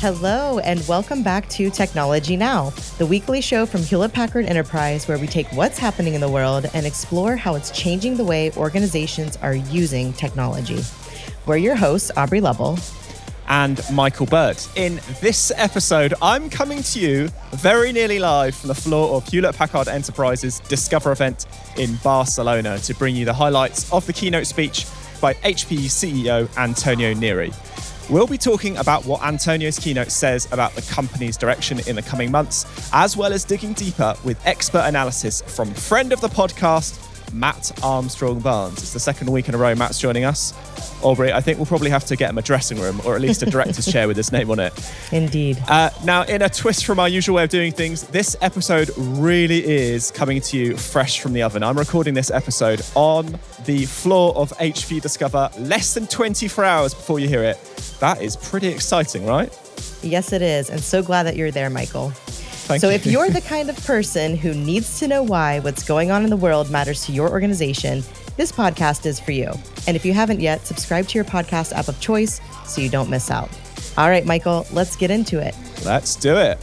Hello, and welcome back to Technology Now, the weekly show from Hewlett Packard Enterprise where we take what's happening in the world and explore how it's changing the way organizations are using technology. We're your hosts, Aubrey Lovell and Michael Bird. In this episode, I'm coming to you very nearly live from the floor of Hewlett Packard Enterprise's Discover event in Barcelona to bring you the highlights of the keynote speech by HPE CEO Antonio Neri. We'll be talking about what Antonio's keynote says about the company's direction in the coming months, as well as digging deeper with expert analysis from friend of the podcast, Matt Armstrong Barnes. It's the second week in a row Matt's joining us. Aubrey, I think we'll probably have to get him a dressing room or at least a director's chair with his name on it. Indeed. Uh, now, in a twist from our usual way of doing things, this episode really is coming to you fresh from the oven. I'm recording this episode on the floor of HPE Discover less than 24 hours before you hear it. That is pretty exciting, right? Yes, it is. And so glad that you're there, Michael. Thank so, you. if you're the kind of person who needs to know why what's going on in the world matters to your organization, this podcast is for you. And if you haven't yet, subscribe to your podcast app of choice so you don't miss out. All right, Michael, let's get into it. Let's do it.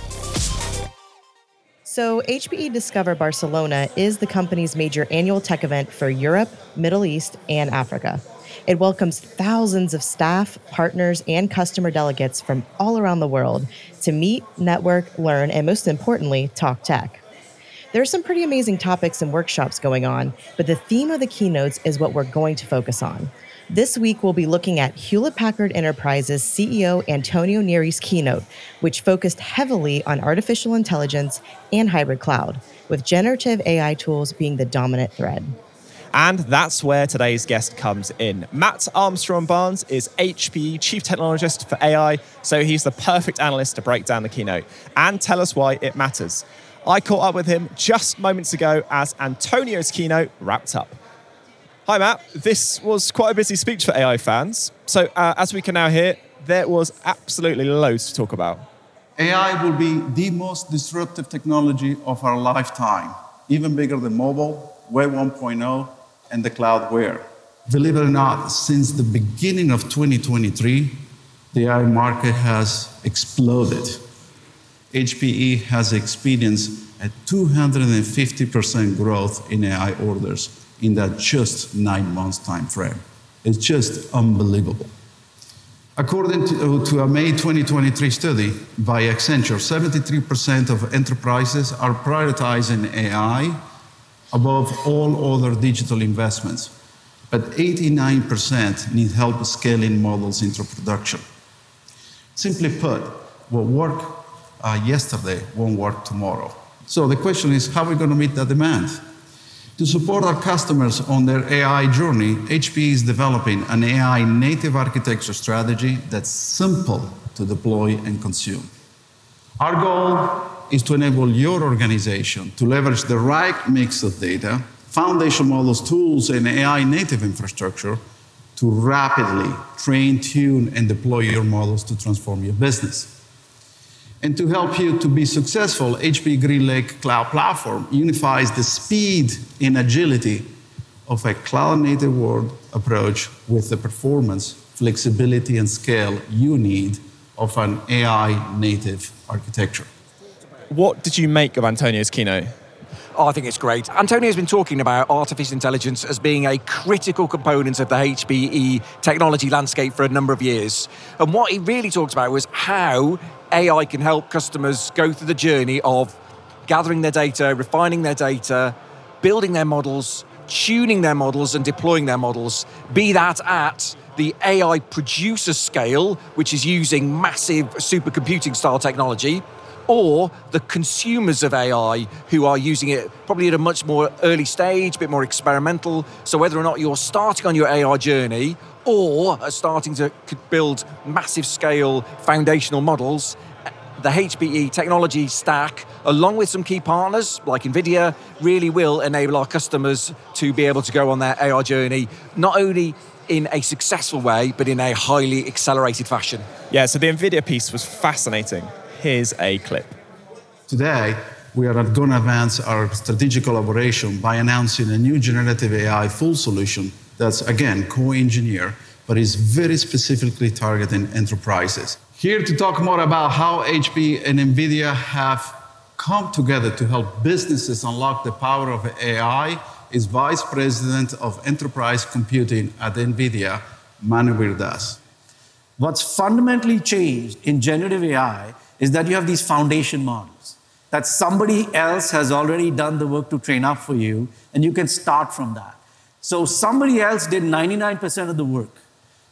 So, HPE Discover Barcelona is the company's major annual tech event for Europe, Middle East, and Africa. It welcomes thousands of staff, partners, and customer delegates from all around the world to meet, network, learn, and most importantly, talk tech. There are some pretty amazing topics and workshops going on, but the theme of the keynotes is what we're going to focus on. This week, we'll be looking at Hewlett Packard Enterprise's CEO Antonio Neri's keynote, which focused heavily on artificial intelligence and hybrid cloud, with generative AI tools being the dominant thread. And that's where today's guest comes in. Matt Armstrong Barnes is HPE Chief Technologist for AI, so he's the perfect analyst to break down the keynote and tell us why it matters. I caught up with him just moments ago as Antonio's keynote wrapped up. Hi, Matt. This was quite a busy speech for AI fans. So, uh, as we can now hear, there was absolutely loads to talk about. AI will be the most disruptive technology of our lifetime, even bigger than mobile, Web 1.0, and the cloud where. Believe it or not, since the beginning of 2023, the AI market has exploded. HPE has experienced a 250% growth in AI orders in that just nine months time frame. It's just unbelievable. According to, uh, to, a May 2023 study by Accenture, 73% of enterprises are prioritizing AI above all other digital investments, but 89% need help scaling models into production. Simply put, what worked uh, yesterday won't work tomorrow. So the question is, how are we going to meet that demand? To support our customers on their AI journey, HPE is developing an AI native architecture strategy that's simple to deploy and consume. Our goal is to enable your organization to leverage the right mix of data, foundation models, tools, and AI native infrastructure to rapidly train, tune, and deploy your models to transform your business. And to help you to be successful, HP GreenLake Cloud Platform unifies the speed and agility of a cloud native world approach with the performance, flexibility, and scale you need of an AI native architecture. What did you make of Antonio's keynote? Oh, I think it's great. Antonio's been talking about artificial intelligence as being a critical component of the HPE technology landscape for a number of years. And what he really talked about was how AI can help customers go through the journey of gathering their data, refining their data, building their models, tuning their models, and deploying their models, be that at the AI producer scale, which is using massive supercomputing style technology, or the consumers of AI who are using it probably at a much more early stage, a bit more experimental. So whether or not you're starting on your AI journey or are starting to build massive scale foundational models, the HPE technology stack, along with some key partners like NVIDIA, really will enable our customers to be able to go on their AI journey, not only in a successful way, but in a highly accelerated fashion. Yeah, so the NVIDIA piece was fascinating. Here's a clip. Today, we are going to advance our strategic collaboration by announcing a new generative AI full solution that's, again, co engineered, but is very specifically targeting enterprises. Here to talk more about how HP and NVIDIA have come together to help businesses unlock the power of AI is Vice President of Enterprise Computing at NVIDIA, Manuvir Das. What's fundamentally changed in generative AI is that you have these foundation models that somebody else has already done the work to train up for you, and you can start from that. So somebody else did 99% of the work,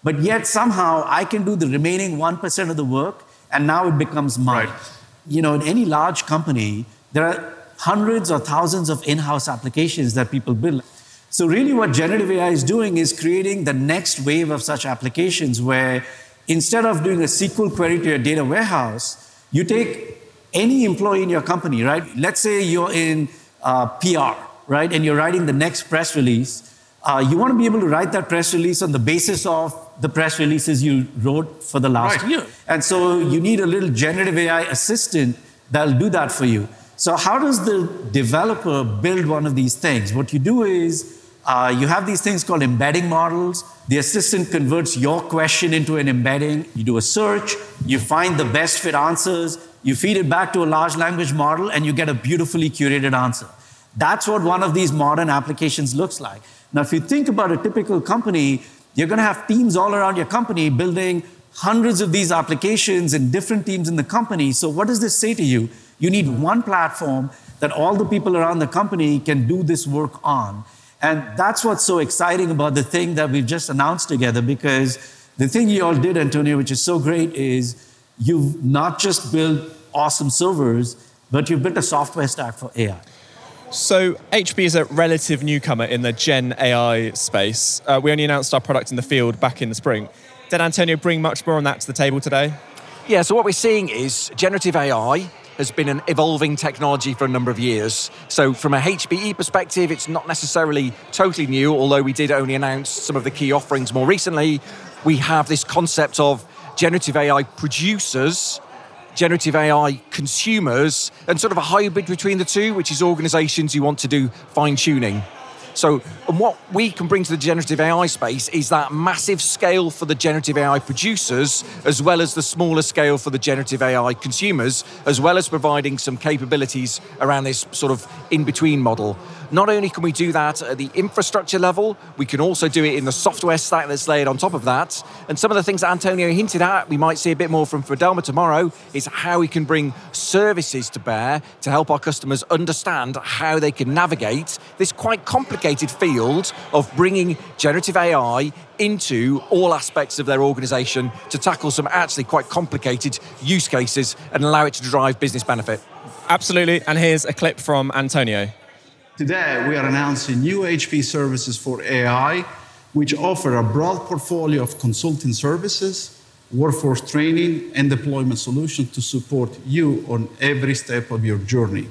but yet somehow I can do the remaining 1% of the work, and now it becomes mine. Right. You know, in any large company, there are hundreds or thousands of in house applications that people build. So, really, what generative AI is doing is creating the next wave of such applications where instead of doing a SQL query to your data warehouse, you take any employee in your company, right? Let's say you're in uh, PR, right? And you're writing the next press release. Uh, you want to be able to write that press release on the basis of the press releases you wrote for the last right. year. And so you need a little generative AI assistant that'll do that for you. So, how does the developer build one of these things? What you do is uh, you have these things called embedding models. The assistant converts your question into an embedding. You do a search, you find the best fit answers, you feed it back to a large language model, and you get a beautifully curated answer. That's what one of these modern applications looks like. Now, if you think about a typical company, you're going to have teams all around your company building hundreds of these applications and different teams in the company. So, what does this say to you? You need one platform that all the people around the company can do this work on. And that's what's so exciting about the thing that we've just announced together because the thing you all did, Antonio, which is so great, is you've not just built awesome servers, but you've built a software stack for AI. So HP is a relative newcomer in the Gen AI space. Uh, we only announced our product in the field back in the spring. Did Antonio bring much more on that to the table today? Yeah, so what we're seeing is generative AI has been an evolving technology for a number of years. So, from a HPE perspective, it's not necessarily totally new, although we did only announce some of the key offerings more recently. We have this concept of generative AI producers generative AI consumers and sort of a hybrid between the two, which is organizations who want to do fine tuning. So, and what we can bring to the generative AI space is that massive scale for the generative AI producers, as well as the smaller scale for the generative AI consumers, as well as providing some capabilities around this sort of in between model. Not only can we do that at the infrastructure level, we can also do it in the software stack that's laid on top of that. And some of the things that Antonio hinted at, we might see a bit more from Fidelma tomorrow, is how we can bring services to bear to help our customers understand how they can navigate this quite complicated field of bringing generative AI into all aspects of their organization to tackle some actually quite complicated use cases and allow it to drive business benefit. Absolutely. And here's a clip from Antonio. Today, we are announcing new HP services for AI, which offer a broad portfolio of consulting services, workforce training, and deployment solutions to support you on every step of your journey.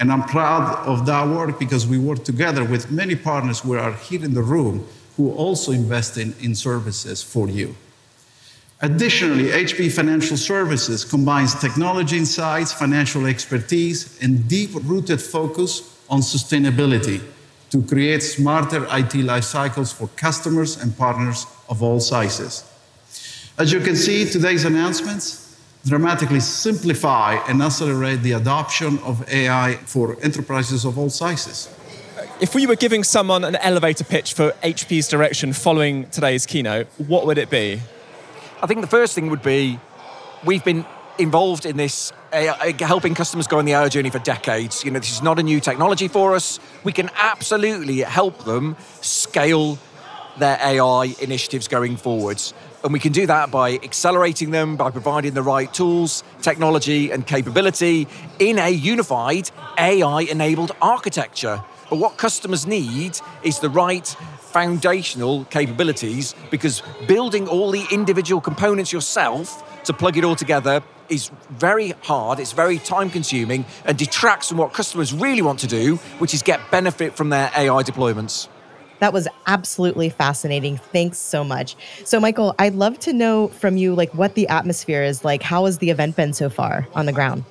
And I'm proud of that work because we work together with many partners who are here in the room who also invest in, in services for you. Additionally, HP Financial Services combines technology insights, financial expertise, and deep rooted focus on sustainability to create smarter IT life cycles for customers and partners of all sizes. As you can see, today's announcements dramatically simplify and accelerate the adoption of AI for enterprises of all sizes. If we were giving someone an elevator pitch for HP's direction following today's keynote, what would it be? I think the first thing would be we've been involved in this uh, helping customers go on the AI journey for decades. You know, this is not a new technology for us. We can absolutely help them scale their AI initiatives going forwards. And we can do that by accelerating them, by providing the right tools, technology, and capability in a unified AI enabled architecture. But what customers need is the right foundational capabilities because building all the individual components yourself to plug it all together is very hard, it's very time consuming, and detracts from what customers really want to do, which is get benefit from their AI deployments. That was absolutely fascinating. Thanks so much. So, Michael, I'd love to know from you, like, what the atmosphere is like. How has the event been so far on the ground?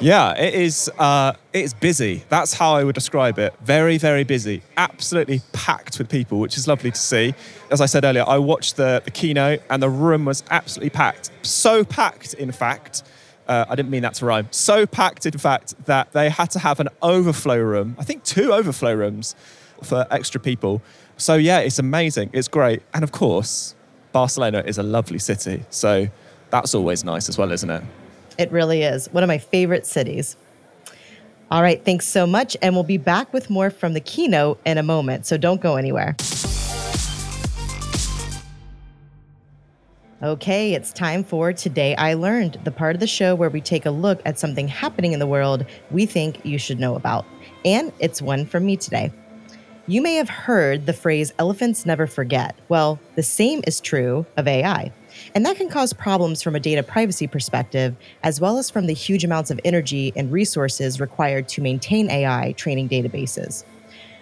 Yeah, it is. Uh, it is busy. That's how I would describe it. Very, very busy. Absolutely packed with people, which is lovely to see. As I said earlier, I watched the, the keynote, and the room was absolutely packed. So packed, in fact. Uh, I didn't mean that to rhyme. So packed, in fact, that they had to have an overflow room. I think two overflow rooms for extra people. So yeah, it's amazing. It's great, and of course, Barcelona is a lovely city. So that's always nice as well, isn't it? It really is. One of my favorite cities. All right, thanks so much. And we'll be back with more from the keynote in a moment. So don't go anywhere. Okay, it's time for Today I Learned, the part of the show where we take a look at something happening in the world we think you should know about. And it's one from me today. You may have heard the phrase elephants never forget. Well, the same is true of AI. And that can cause problems from a data privacy perspective, as well as from the huge amounts of energy and resources required to maintain AI training databases.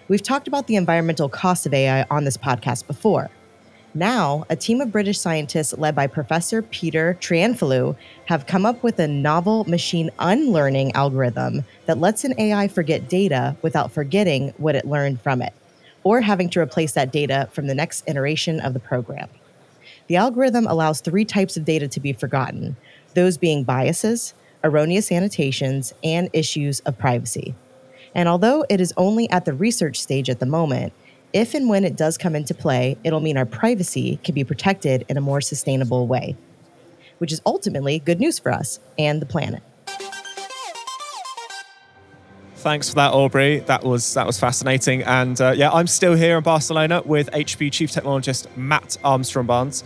We've talked about the environmental cost of AI on this podcast before. Now, a team of British scientists led by Professor Peter Triantafillou have come up with a novel machine unlearning algorithm that lets an AI forget data without forgetting what it learned from it, or having to replace that data from the next iteration of the program. The algorithm allows three types of data to be forgotten those being biases, erroneous annotations, and issues of privacy. And although it is only at the research stage at the moment, if and when it does come into play, it'll mean our privacy can be protected in a more sustainable way, which is ultimately good news for us and the planet. Thanks for that, Aubrey. That was that was fascinating. And uh, yeah, I'm still here in Barcelona with HP Chief Technologist Matt Armstrong Barnes.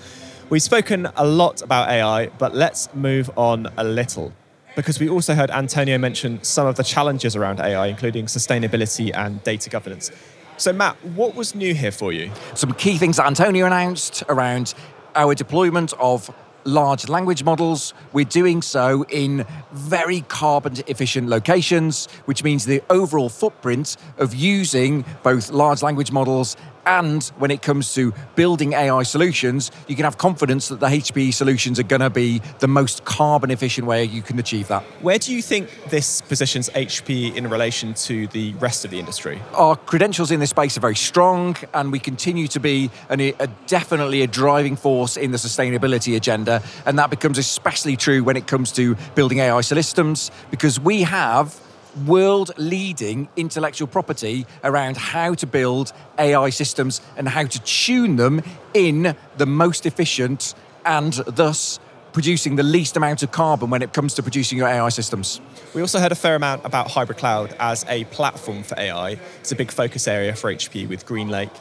We've spoken a lot about AI, but let's move on a little because we also heard Antonio mention some of the challenges around AI, including sustainability and data governance. So, Matt, what was new here for you? Some key things that Antonio announced around our deployment of large language models. We're doing so in very carbon efficient locations, which means the overall footprint of using both large language models and when it comes to building AI solutions, you can have confidence that the HPE solutions are going to be the most carbon efficient way you can achieve that. Where do you think this positions HPE in relation to the rest of the industry? Our credentials in this space are very strong, and we continue to be an, a, definitely a driving force in the sustainability agenda. And that becomes especially true when it comes to building AI systems because we have world leading intellectual property around how to build AI systems and how to tune them in the most efficient and thus producing the least amount of carbon when it comes to producing your AI systems. We also heard a fair amount about hybrid cloud as a platform for AI. It's a big focus area for HP with GreenLake.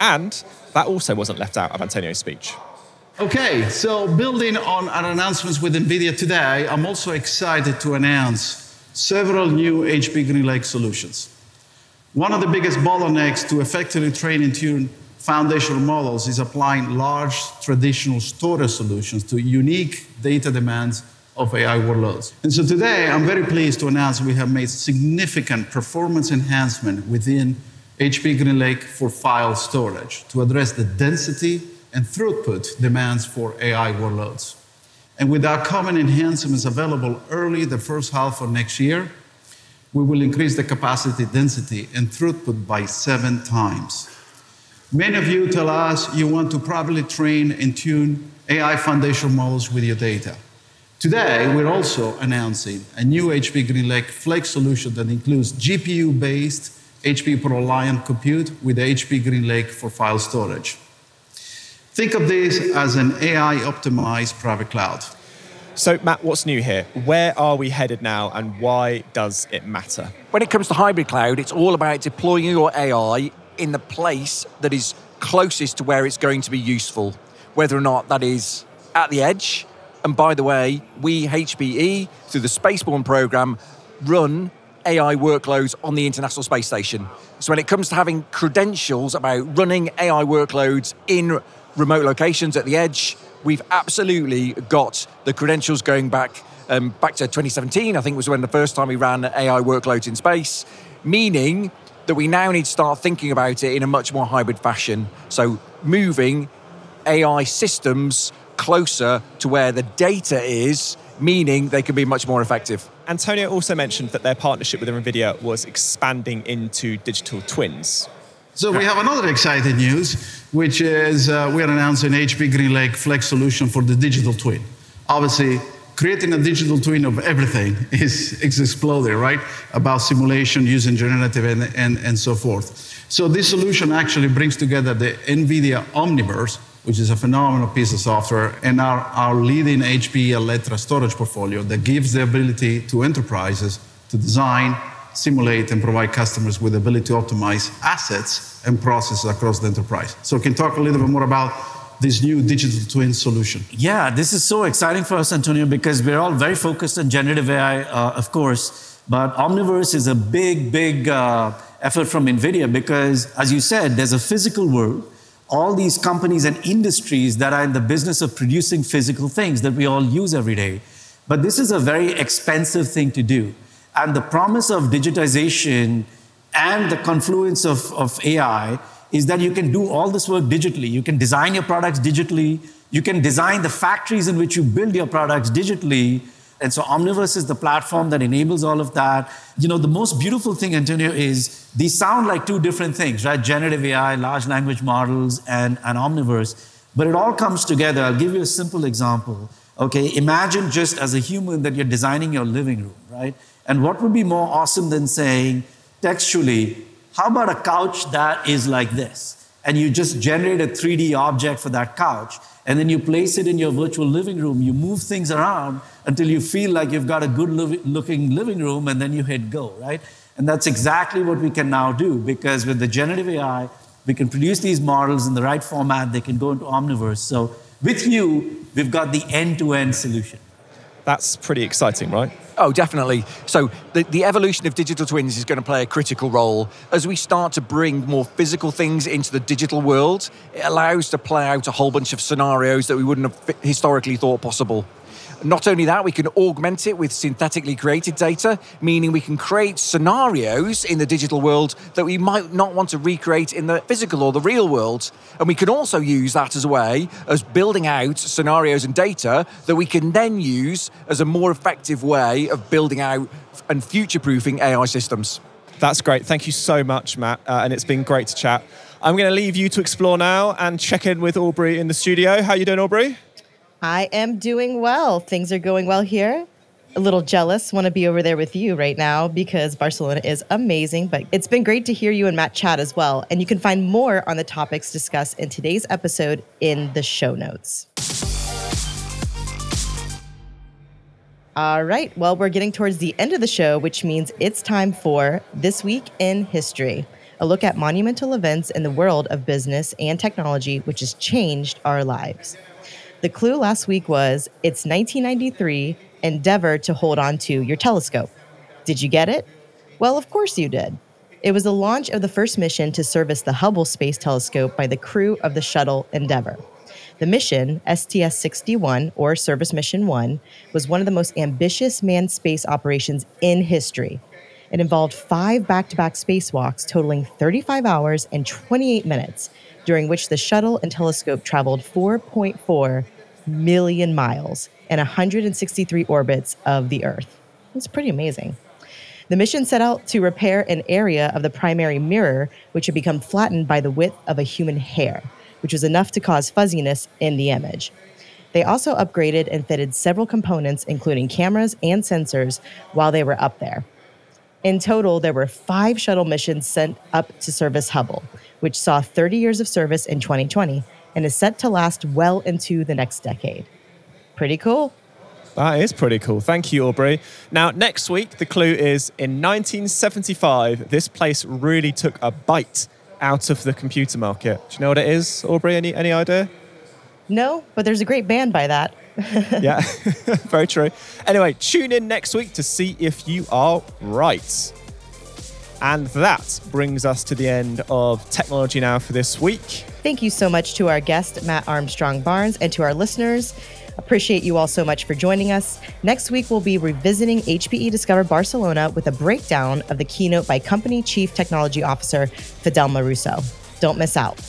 And that also wasn't left out of Antonio's speech. Okay, so building on our announcements with NVIDIA today, I'm also excited to announce several new HP GreenLake solutions. One of the biggest bottlenecks to effectively train and tune foundational models is applying large traditional storage solutions to unique data demands of AI workloads. And so today, I'm very pleased to announce we have made significant performance enhancement within HP GreenLake for file storage to address the density and throughput demands for AI workloads. And with our common enhancements available early the first half of next year, we will increase the capacity density and throughput by seven times. Many of you tell us you want to properly train and tune AI foundation models with your data. Today, we're also announcing a new HP GreenLake Flex solution that includes GPU based HP ProLiant compute with HP GreenLake for file storage. Think of this as an AI optimized private cloud. So, Matt, what's new here? Where are we headed now and why does it matter? When it comes to hybrid cloud, it's all about deploying your AI in the place that is closest to where it's going to be useful, whether or not that is at the edge. And by the way, we, HPE, through the Spaceborne program, run AI workloads on the International Space Station. So when it comes to having credentials about running AI workloads in remote locations at the edge. We've absolutely got the credentials going back um, back to 2017. I think was when the first time we ran AI workloads in space, meaning that we now need to start thinking about it in a much more hybrid fashion. So moving AI systems closer to where the data is, meaning they can be much more effective. Antonio also mentioned that their partnership with NVIDIA was expanding into digital twins. So we have another exciting news, which is uh, we are announcing HP GreenLake Flex solution for the digital twin. Obviously, creating a digital twin of everything is, is exploding, right? About simulation using generative and, and, and so forth. So this solution actually brings together the NVIDIA Omniverse, which is a phenomenal piece of software, and our, our leading HP Alletra storage portfolio that gives the ability to enterprises to design, simulate, and provide customers with the ability to optimize assets and processes across the enterprise. So can talk a little bit more about this new digital twin solution? Yeah, this is so exciting for us, Antonio, because we're all very focused on generative AI, uh, of course, but Omniverse is a big, big uh, effort from NVIDIA because, as you said, there's a physical world all these companies and industries that are in the business of producing physical things that we all use every day. But this is a very expensive thing to do. And the promise of digitization and the confluence of, of AI is that you can do all this work digitally. You can design your products digitally. You can design the factories in which you build your products digitally. And so Omniverse is the platform that enables all of that. You know, the most beautiful thing, Antonio, is these sound like two different things, right? Generative AI, large language models, and, and Omniverse. But it all comes together. I'll give you a simple example. Okay, imagine just as a human that you're designing your living room, right? And what would be more awesome than saying textually, how about a couch that is like this? And you just generate a 3D object for that couch and then you place it in your virtual living room. You move things around until you feel like you've got a good looking living room, and then you hit go, right? And that's exactly what we can now do because with the generative AI, we can produce these models in the right format. They can go into Omniverse. So with you, we've got the end to end solution. That's pretty exciting, right? Oh, definitely. So the, the evolution of digital twins is going to play a critical role. As we start to bring more physical things into the digital world, it allows to play out a whole bunch of scenarios that we wouldn't have historically thought possible. Not only that, we can augment it with synthetically created data, meaning we can create scenarios in the digital world that we might not want to recreate in the physical or the real world. And we can also use that as a way as building out scenarios and data that we can then use as a more effective way of building out and future proofing AI systems. That's great. Thank you so much, Matt. Uh, and it's been great to chat. I'm going to leave you to explore now and check in with Aubrey in the studio. How you doing, Aubrey? I am doing well. Things are going well here. A little jealous, want to be over there with you right now because Barcelona is amazing. But it's been great to hear you and Matt chat as well. And you can find more on the topics discussed in today's episode in the show notes. All right. Well, we're getting towards the end of the show, which means it's time for This Week in History, a look at monumental events in the world of business and technology, which has changed our lives. The clue last week was it's 1993, endeavor to hold on to your telescope. Did you get it? Well, of course you did. It was the launch of the first mission to service the Hubble Space Telescope by the crew of the shuttle Endeavour. The mission, STS 61, or Service Mission 1, was one of the most ambitious manned space operations in history. It involved five back to back spacewalks totaling 35 hours and 28 minutes, during which the shuttle and telescope traveled 4.4 million miles and 163 orbits of the Earth. It's pretty amazing. The mission set out to repair an area of the primary mirror, which had become flattened by the width of a human hair, which was enough to cause fuzziness in the image. They also upgraded and fitted several components, including cameras and sensors, while they were up there. In total, there were five shuttle missions sent up to service Hubble, which saw 30 years of service in 2020 and is set to last well into the next decade. Pretty cool. That is pretty cool. Thank you, Aubrey. Now, next week, the clue is in 1975, this place really took a bite out of the computer market. Do you know what it is, Aubrey? Any, any idea? No, but there's a great band by that. yeah, very true. Anyway, tune in next week to see if you are right. And that brings us to the end of Technology Now for this week. Thank you so much to our guest, Matt Armstrong Barnes, and to our listeners. Appreciate you all so much for joining us. Next week, we'll be revisiting HPE Discover Barcelona with a breakdown of the keynote by Company Chief Technology Officer Fidelma Russo. Don't miss out.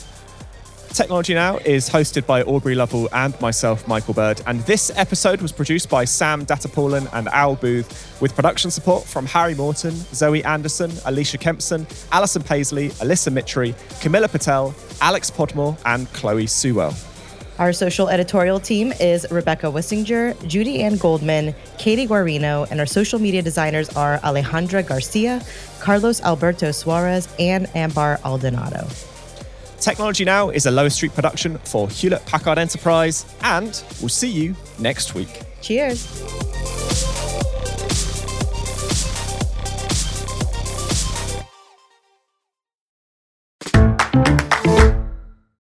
Technology Now is hosted by Aubrey Lovell and myself, Michael Bird, and this episode was produced by Sam Datta-Paulin and Al Booth, with production support from Harry Morton, Zoe Anderson, Alicia Kempson, Alison Paisley, Alyssa Mitri, Camilla Patel, Alex Podmore, and Chloe Sewell. Our social editorial team is Rebecca Wissinger, Judy Ann Goldman, Katie Guarino, and our social media designers are Alejandra Garcia, Carlos Alberto Suarez, and Ambar Maldonado. Technology Now is a Lower Street production for Hewlett Packard Enterprise, and we'll see you next week. Cheers.